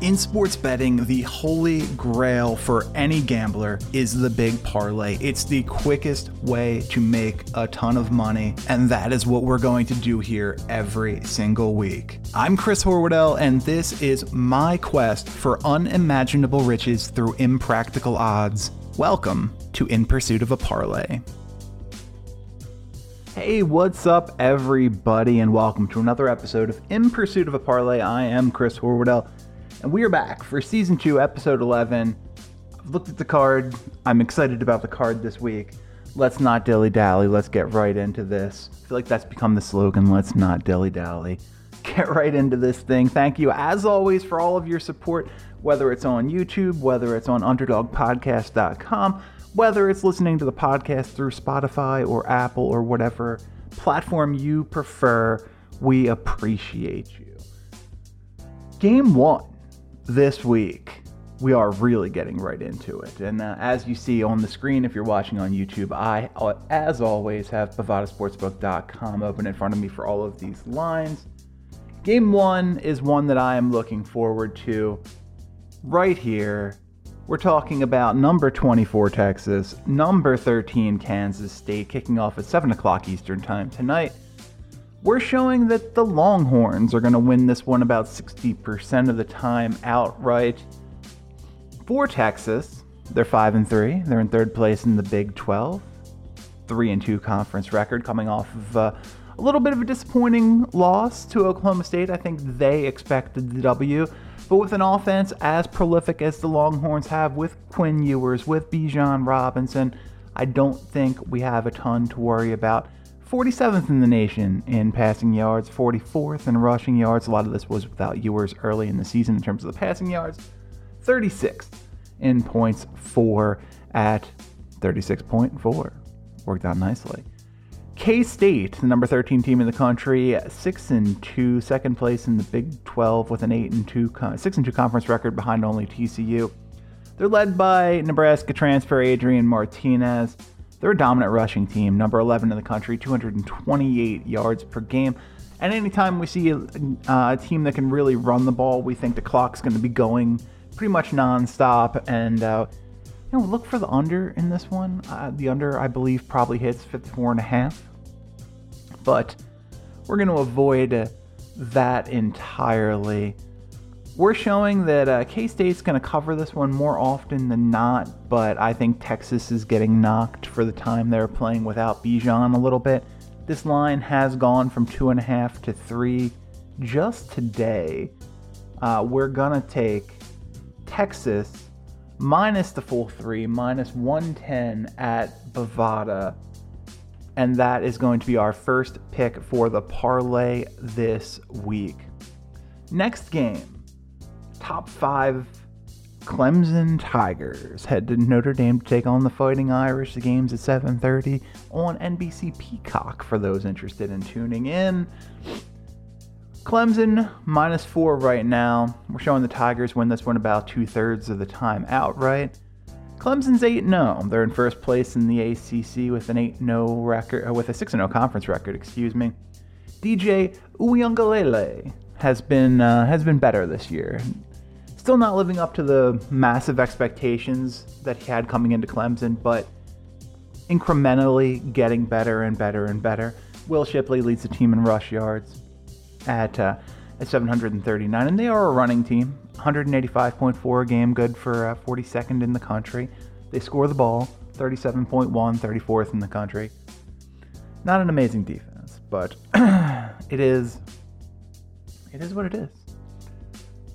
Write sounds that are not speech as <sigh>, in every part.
In sports betting, the holy grail for any gambler is the big parlay. It's the quickest way to make a ton of money, and that is what we're going to do here every single week. I'm Chris Horwedel, and this is my quest for unimaginable riches through impractical odds. Welcome to In Pursuit of a Parlay. Hey, what's up, everybody, and welcome to another episode of In Pursuit of a Parlay. I am Chris Horwedel. And we are back for season two, episode 11. I've looked at the card. I'm excited about the card this week. Let's not dilly dally. Let's get right into this. I feel like that's become the slogan. Let's not dilly dally. Get right into this thing. Thank you, as always, for all of your support, whether it's on YouTube, whether it's on UnderdogPodcast.com, whether it's listening to the podcast through Spotify or Apple or whatever platform you prefer. We appreciate you. Game one this week we are really getting right into it. And uh, as you see on the screen, if you're watching on YouTube, I, uh, as always, have bovadasportsbook.com open in front of me for all of these lines. Game one is one that I am looking forward to right here. We're talking about number 24 Texas, number 13 Kansas State, kicking off at 7 o'clock Eastern Time tonight we're showing that the Longhorns are going to win this one about 60% of the time outright. For Texas, they're 5 and 3. They're in third place in the Big 12. 3 and 2 conference record coming off of uh, a little bit of a disappointing loss to Oklahoma State. I think they expected the W. But with an offense as prolific as the Longhorns have with Quinn Ewers, with Bijan Robinson, I don't think we have a ton to worry about. 47th in the nation in passing yards, 44th in rushing yards. A lot of this was without Ewers early in the season in terms of the passing yards. 36th in points for at 36.4. Worked out nicely. K State, the number 13 team in the country, 6 and 2, second place in the Big 12 with an 8 and 2 6 and 2 conference record behind only TCU. They're led by Nebraska transfer Adrian Martinez. They're a dominant rushing team, number 11 in the country, 228 yards per game. And anytime we see a, uh, a team that can really run the ball, we think the clock's going to be going pretty much nonstop. And uh, you know, look for the under in this one. Uh, the under, I believe, probably hits 54 and a half. But we're going to avoid that entirely. We're showing that uh, K State's going to cover this one more often than not, but I think Texas is getting knocked for the time they're playing without Bijan a little bit. This line has gone from two and a half to three just today. Uh, we're going to take Texas minus the full three, minus 110 at Bovada. And that is going to be our first pick for the parlay this week. Next game top five Clemson Tigers head to Notre Dame to take on the Fighting Irish. The game's at 7:30 on NBC Peacock for those interested in tuning in. Clemson minus four right now. We're showing the Tigers win this one about two thirds of the time outright. Clemson's 8 0. They're in first place in the ACC with an 8 0 record, uh, with a 6 0 conference record, excuse me. DJ Uiagalelei has been uh, has been better this year. Still not living up to the massive expectations that he had coming into Clemson, but incrementally getting better and better and better. Will Shipley leads the team in rush yards at uh, at 739, and they are a running team. 185.4 a game, good for uh, 42nd in the country. They score the ball, 37.1, 34th in the country. Not an amazing defense, but <clears throat> it is it is what it is.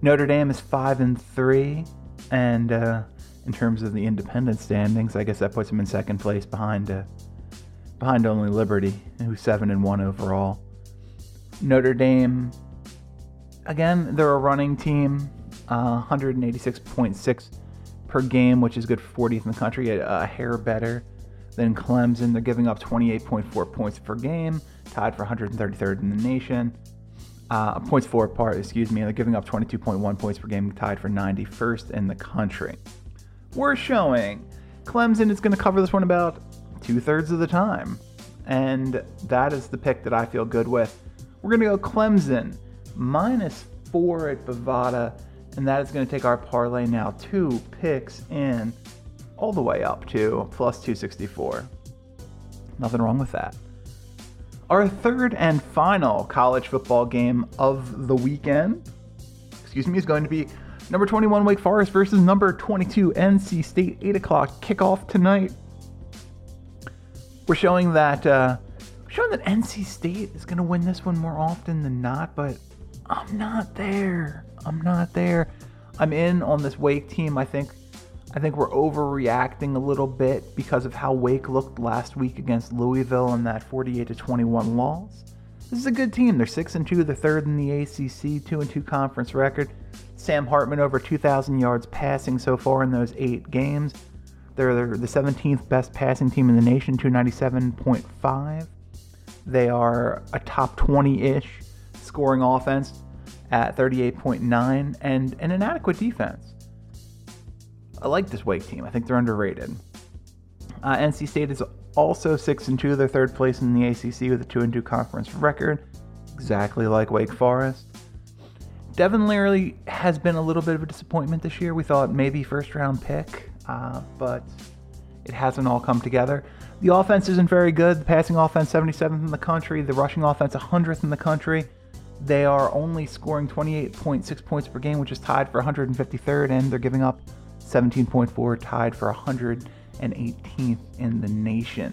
Notre Dame is five and three, and uh, in terms of the independent standings, I guess that puts them in second place behind uh, behind only Liberty, who's seven and one overall. Notre Dame, again, they're a running team, uh, 186.6 per game, which is good for 40th in the country, a, a hair better than Clemson. They're giving up 28.4 points per game, tied for 133rd in the nation uh, points for part, excuse me. They're giving up 22.1 points per game, tied for 91st in the country. We're showing Clemson is going to cover this one about two thirds of the time. And that is the pick that I feel good with. We're going to go Clemson minus four at Bovada. And that is going to take our parlay now two picks in all the way up to plus 264. Nothing wrong with that. Our third and final college football game of the weekend, excuse me, is going to be number 21 Wake Forest versus number 22 NC State. 8 o'clock kickoff tonight. We're showing that uh, showing that NC State is going to win this one more often than not, but I'm not there. I'm not there. I'm in on this Wake team. I think I think we're overreacting a little bit because of how Wake looked last week against Louisville in that 48 to 21 loss. This is a good team. They're 6 and 2, they're third in the ACC, 2 and 2 conference record. Sam Hartman over 2,000 yards passing so far in those 8 games. They're the 17th best passing team in the nation, 297.5. They are a top 20 ish scoring offense at 38.9 and an inadequate defense. I like this Wake team. I think they're underrated. Uh, NC State is also six and two. They're third place in the ACC with a two and two conference record, exactly like Wake Forest. Devin Leary has been a little bit of a disappointment this year. We thought maybe first round pick, uh, but it hasn't all come together. The offense isn't very good. The passing offense 77th in the country. The rushing offense 100th in the country. They are only scoring 28.6 points per game, which is tied for 153rd, and they're giving up 17.4, tied for 118th in the nation.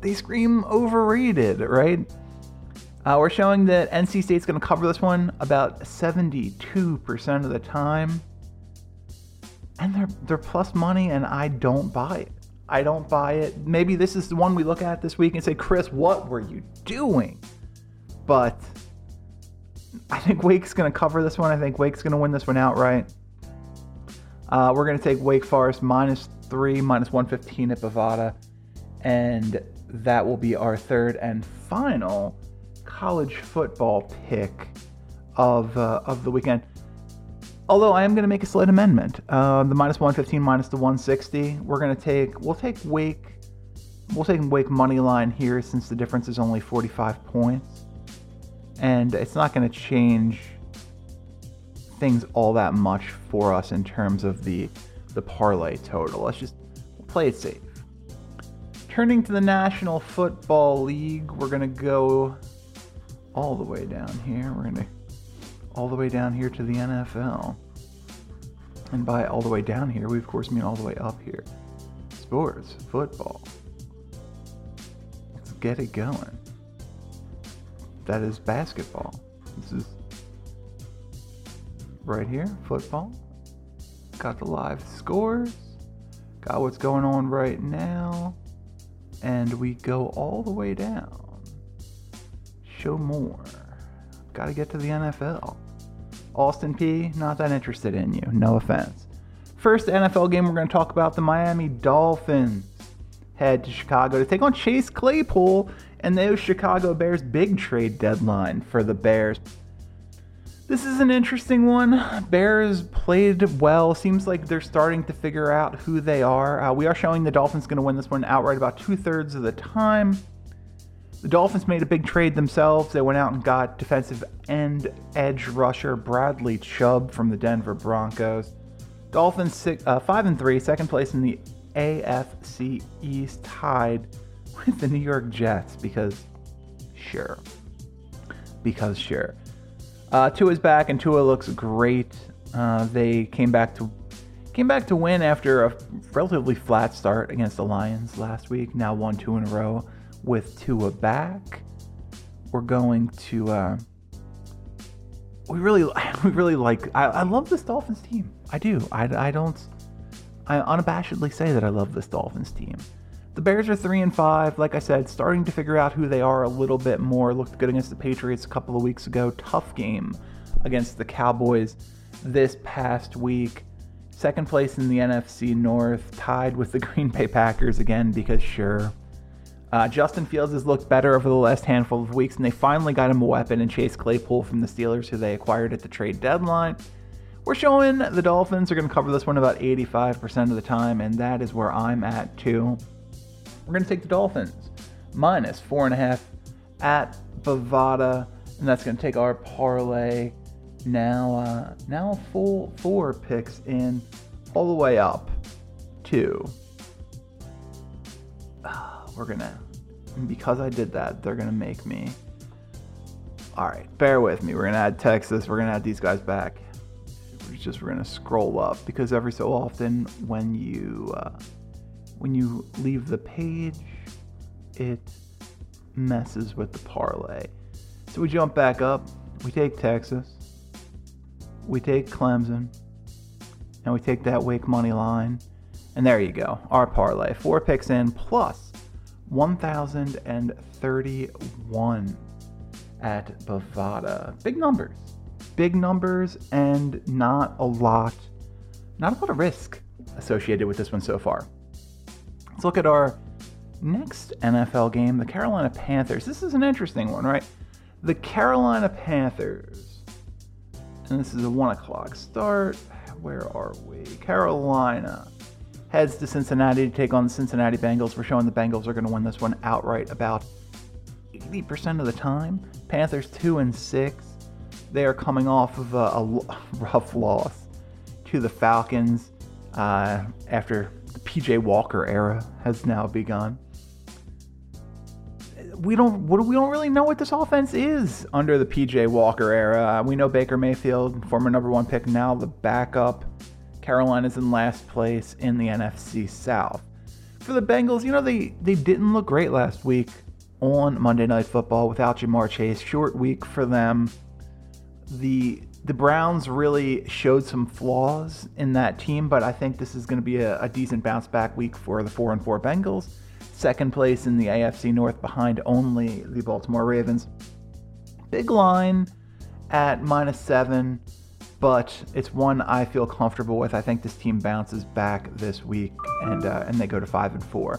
They scream overrated, right? Uh, we're showing that NC State's going to cover this one about 72% of the time. And they're, they're plus money, and I don't buy it. I don't buy it. Maybe this is the one we look at this week and say, Chris, what were you doing? But I think Wake's going to cover this one. I think Wake's going to win this one outright. Uh, we're going to take Wake Forest minus three, minus 115 at Bovada. And that will be our third and final college football pick of, uh, of the weekend. Although I am going to make a slight amendment. Uh, the minus 115, minus the 160. We're going to take, we'll take Wake, we'll take Wake money line here since the difference is only 45 points. And it's not going to change things all that much for us in terms of the the parlay total. Let's just play it safe. Turning to the National Football League, we're gonna go all the way down here. We're gonna all the way down here to the NFL. And by all the way down here, we of course mean all the way up here. Sports, football. Let's get it going. That is basketball. This is right here, football. Got the live scores. Got what's going on right now. And we go all the way down. Show more. Got to get to the NFL. Austin P, not that interested in you. No offense. First NFL game we're going to talk about the Miami Dolphins head to Chicago to take on Chase Claypool and those Chicago Bears big trade deadline for the Bears. This is an interesting one. Bears played well. Seems like they're starting to figure out who they are. Uh, we are showing the Dolphins going to win this one outright about two thirds of the time. The Dolphins made a big trade themselves. They went out and got defensive end edge rusher Bradley Chubb from the Denver Broncos. Dolphins six, uh, five and three, second place in the AFC East, tied with the New York Jets because sure, because sure. Uh, Tua's back, and Tua looks great. Uh, they came back to came back to win after a relatively flat start against the Lions last week. Now won two in a row with Tua back. We're going to. Uh, we really, <laughs> we really like. I, I love this Dolphins team. I do. I, I don't. I unabashedly say that I love this Dolphins team. The Bears are three and five. Like I said, starting to figure out who they are a little bit more. Looked good against the Patriots a couple of weeks ago. Tough game against the Cowboys this past week. Second place in the NFC North, tied with the <laughs> Green Bay Packers again because sure. Uh, Justin Fields has looked better over the last handful of weeks, and they finally got him a weapon in Chase Claypool from the Steelers, who they acquired at the trade deadline. We're showing the Dolphins are going to cover this one about 85% of the time, and that is where I'm at too. We're going to take the Dolphins. Minus four and a half at Bovada, and that's going to take our parlay. Now uh, now full four picks in all the way up to uh, we're gonna because I did that they're gonna make me all right bear with me. We're gonna add Texas. We're gonna add these guys back. We're just we're gonna scroll up because every so often when you uh, when you leave the page it messes with the parlay so we jump back up we take Texas we take Clemson, and we take that Wake money line. And there you go, our parlay. Four picks in plus 1,031 at Bovada. Big numbers. Big numbers and not a lot, not a lot of risk associated with this one so far. Let's look at our next NFL game, the Carolina Panthers. This is an interesting one, right? The Carolina Panthers and this is a 1 o'clock start. Where are we? Carolina heads to Cincinnati to take on the Cincinnati Bengals. We're showing the Bengals are going to win this one outright about 80% of the time. Panthers 2 and 6. They are coming off of a, a <laughs> rough loss to the Falcons uh, after PJ Walker era has now begun we don't we don't really know what this offense is under the PJ Walker era. Uh, we know Baker Mayfield, former number one pick, now the backup. Carolina's in last place in the NFC South. For the Bengals, you know they they didn't look great last week on Monday Night Football without Ja'Marr Chase. Short week for them. The the Browns really showed some flaws in that team, but I think this is going to be a, a decent bounce back week for the four and four Bengals second place in the AFC North behind only the Baltimore Ravens. Big line at minus seven, but it's one I feel comfortable with. I think this team bounces back this week and uh, and they go to five and four.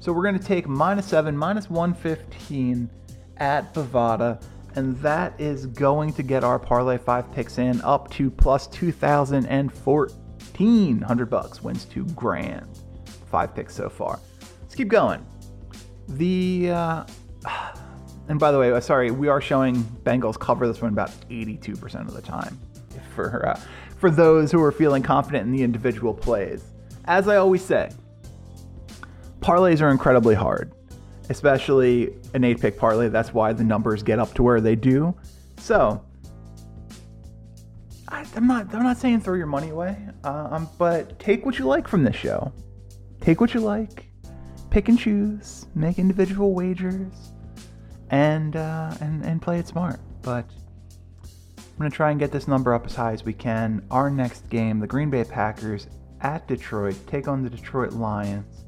So we're going to take minus seven, minus 115 at Bovada, and that is going to get our parlay five picks in up to plus 2,014. 100 bucks wins two grand. Five picks so far Let's keep going. The uh, <sighs> and by the way, uh, sorry, we are showing Bengals cover this one about 82% of the time. <laughs> For uh, for those who are feeling confident in the individual plays, as I always say, parlays are incredibly hard, especially an eight pick parlay. That's why the numbers get up to where they do. So. I, am not. I'm not saying throw your money away, uh, um, but take what you like from this show. Take what you like, pick and choose, make individual wagers, and uh, and and play it smart. But I'm gonna try and get this number up as high as we can. Our next game, the Green Bay Packers at Detroit, take on the Detroit Lions.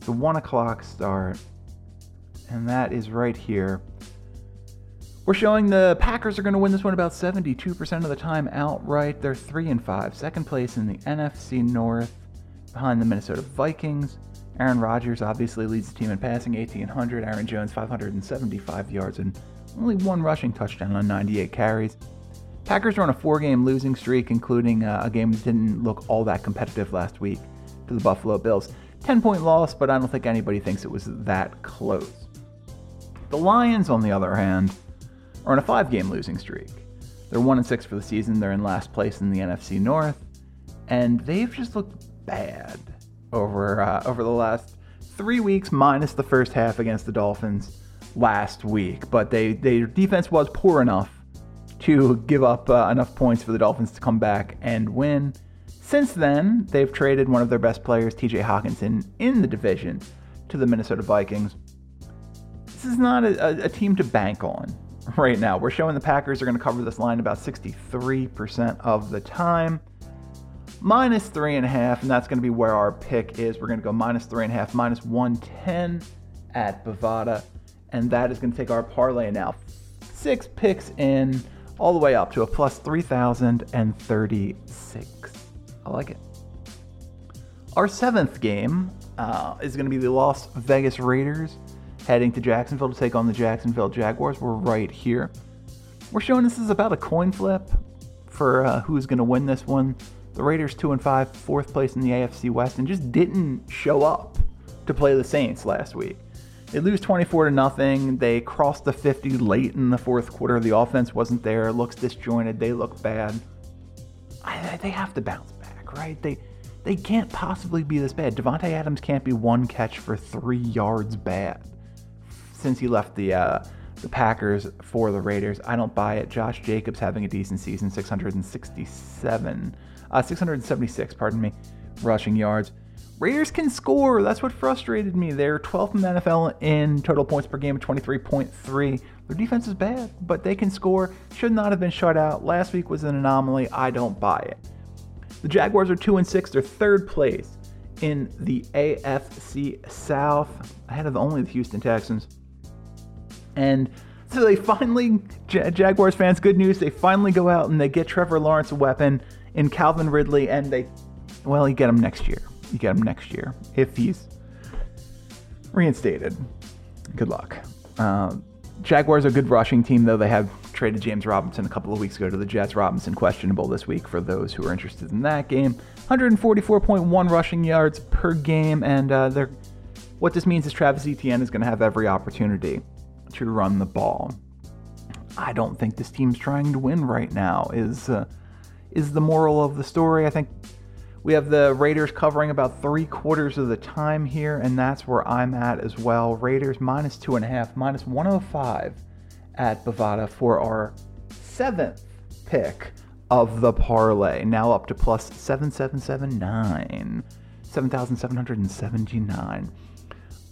The one o'clock start, and that is right here. We're showing the Packers are going to win this one about 72% of the time outright. They're 3 and 5, second place in the NFC North behind the Minnesota Vikings. Aaron Rodgers obviously leads the team in passing, 1,800. Aaron Jones, 575 yards and only one rushing touchdown on 98 carries. Packers are on a four game losing streak, including uh, a game that didn't look all that competitive last week to the Buffalo Bills. 10 point loss, but I don't think anybody thinks it was that close. The Lions, on the other hand, are on a five game losing streak. They're 1 and 6 for the season, they're in last place in the NFC North, and they've just looked bad over uh, over the last three weeks, minus the first half against the Dolphins last week. But they their defense was poor enough to give up uh, enough points for the Dolphins to come back and win. Since then, they've traded one of their best players, TJ Hockenson, in the division to the Minnesota Vikings. This is not a, a team to bank on right now. We're showing the Packers are going to cover this line about 63% of the time minus three and a half, and that's going to be where our pick is. We're going to go minus three and a half, minus 110 at Bovada, and that is going to take our parlay now six picks in all the way up to a plus 3,036. I like it. Our seventh game uh, is going to be the Las Vegas Raiders heading to Jacksonville to take on the Jacksonville Jaguars. We're right here. We're showing this is about a coin flip for uh, who's going to win this one. The Raiders 2 and 5, fourth place in the AFC West, and just didn't show up to play the Saints last week. They lose 24 to nothing. They crossed the 50 late in the fourth quarter. The offense wasn't there. Looks disjointed. They look bad. I, they have to bounce back, right? They they can't possibly be this bad. Davante Adams can't be one catch for three yards bad since he left the uh, the Packers for the Raiders. I don't buy it. Josh Jacobs having a decent season, 667, uh, 676, pardon me, rushing yards. Raiders can score. That's what frustrated me. They're 12th in the NFL in total points per game, 23.3. Their defense is bad, but they can score. Should not have been shut out. Last week was an anomaly. I don't buy it. The Jaguars are 2 and 6. They're third place in the AFC South, ahead of only the Houston Texans. And so they finally, Jaguars fans, good news, they finally go out and they get Trevor Lawrence a weapon in Calvin Ridley, and they, well, you get him next year. You get him next year if he's reinstated. Good luck. Uh, Jaguars are a good rushing team, though. They have traded James Robinson a couple of weeks ago to the Jets. Robinson questionable this week for those who are interested in that game. 144.1 rushing yards per game, and uh, what this means is Travis Etienne is going to have every opportunity to run the ball. I don't think this team's trying to win right now. Is uh, is the moral of the story? I think we have the Raiders covering about three quarters of the time here, and that's where I'm at as well. Raiders minus two and a half, minus 105 at Bovada for our seventh pick of the parlay. Now up to plus 7779, 7,779.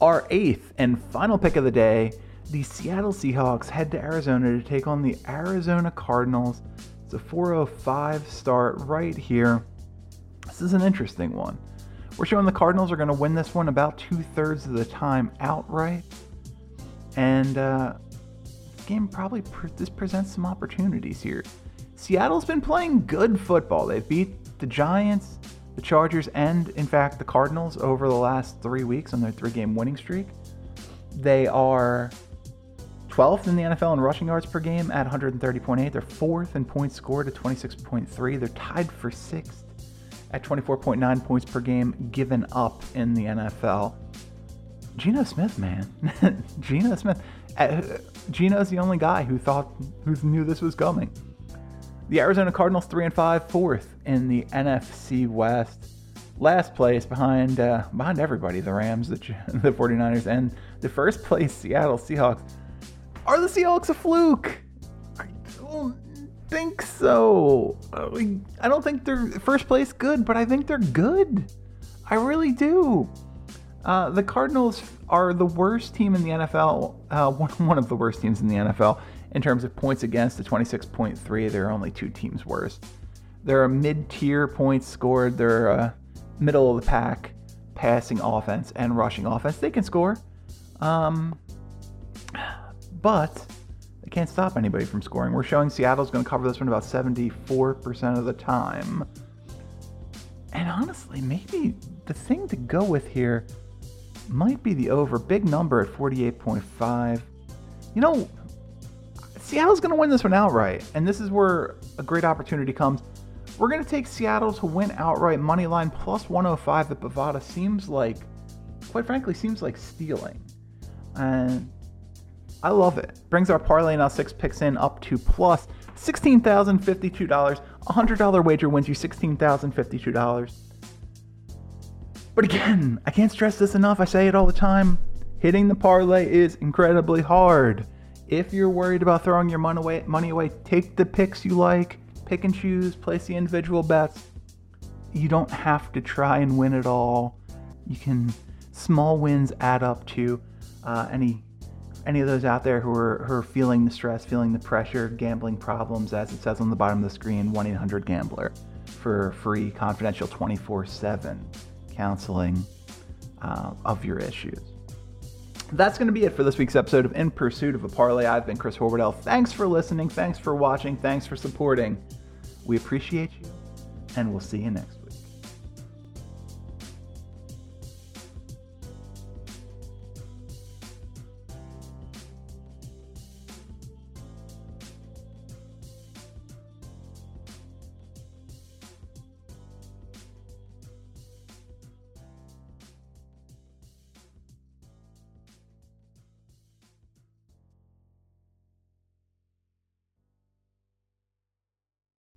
Our eighth and final pick of the day the Seattle Seahawks head to Arizona to take on the Arizona Cardinals. It's a 405 start right here. This is an interesting one. We're showing the Cardinals are going to win this one about two thirds of the time outright. And uh, this game probably pre- this presents some opportunities here. Seattle's been playing good football. They've beat the Giants, the Chargers, and in fact the Cardinals over the last three weeks on their three game winning streak. They are 12th in the NFL in rushing yards per game at 130.8. They're fourth in points scored at 26.3. They're tied for sixth at 24.9 points per game given up in the NFL. Geno Smith, man. <laughs> Geno Smith. Uh, Geno's the only guy who thought, who knew this was coming. The Arizona Cardinals, 3 and 5, fourth in the NFC West. Last place behind uh, behind everybody, the Rams, the, <laughs> the 49ers, and the first place Seattle Seahawks. Are the Seahawks a fluke? I don't think so. I don't think they're first place good, but I think they're good. I really do. Uh, the Cardinals are the worst team in the NFL, uh, <laughs> one, one of the worst teams in the NFL in terms of points against the 26.3. There are only two teams worse. They're a mid tier points scored. They're a middle of the pack passing offense and rushing offense. They can score. Um, but they can't stop anybody from scoring. We're showing Seattle's going to cover this one about 74% of the time. And honestly, maybe the thing to go with here might be the over. Big number at 48.5. You know, Seattle's going to win this one outright. And this is where a great opportunity comes. We're going to take Seattle to win outright money line plus 105 at Bovada seems like, quite frankly, seems like stealing. And I love it. Brings our parlay now six picks in up to plus $16,052. A $100 wager wins you $16,052. But again, I can't stress this enough. I say it all the time. Hitting the parlay is incredibly hard. If you're worried about throwing your money away, money away, take the picks you like, pick and choose, place the individual bets. You don't have to try and win it all. You can small wins add up to uh, any any of those out there who are, who are feeling the stress, feeling the pressure, gambling problems, as it says on the bottom of the screen, 1 800 Gambler for free, confidential 24 7 counseling uh, of your issues. That's going to be it for this week's episode of In Pursuit of a Parlay. I've been Chris Horwedel. Thanks for listening. Thanks for watching. Thanks for supporting. We appreciate you, and we'll see you next